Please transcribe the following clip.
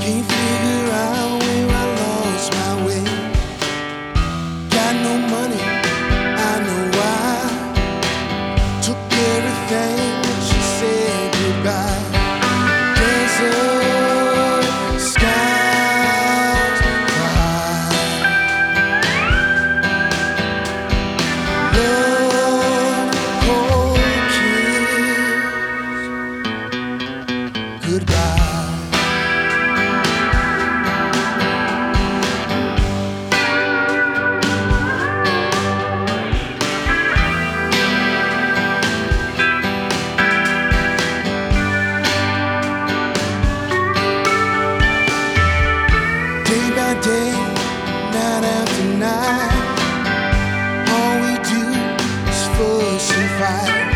Can't figure night after night. All we do is fuss and fight.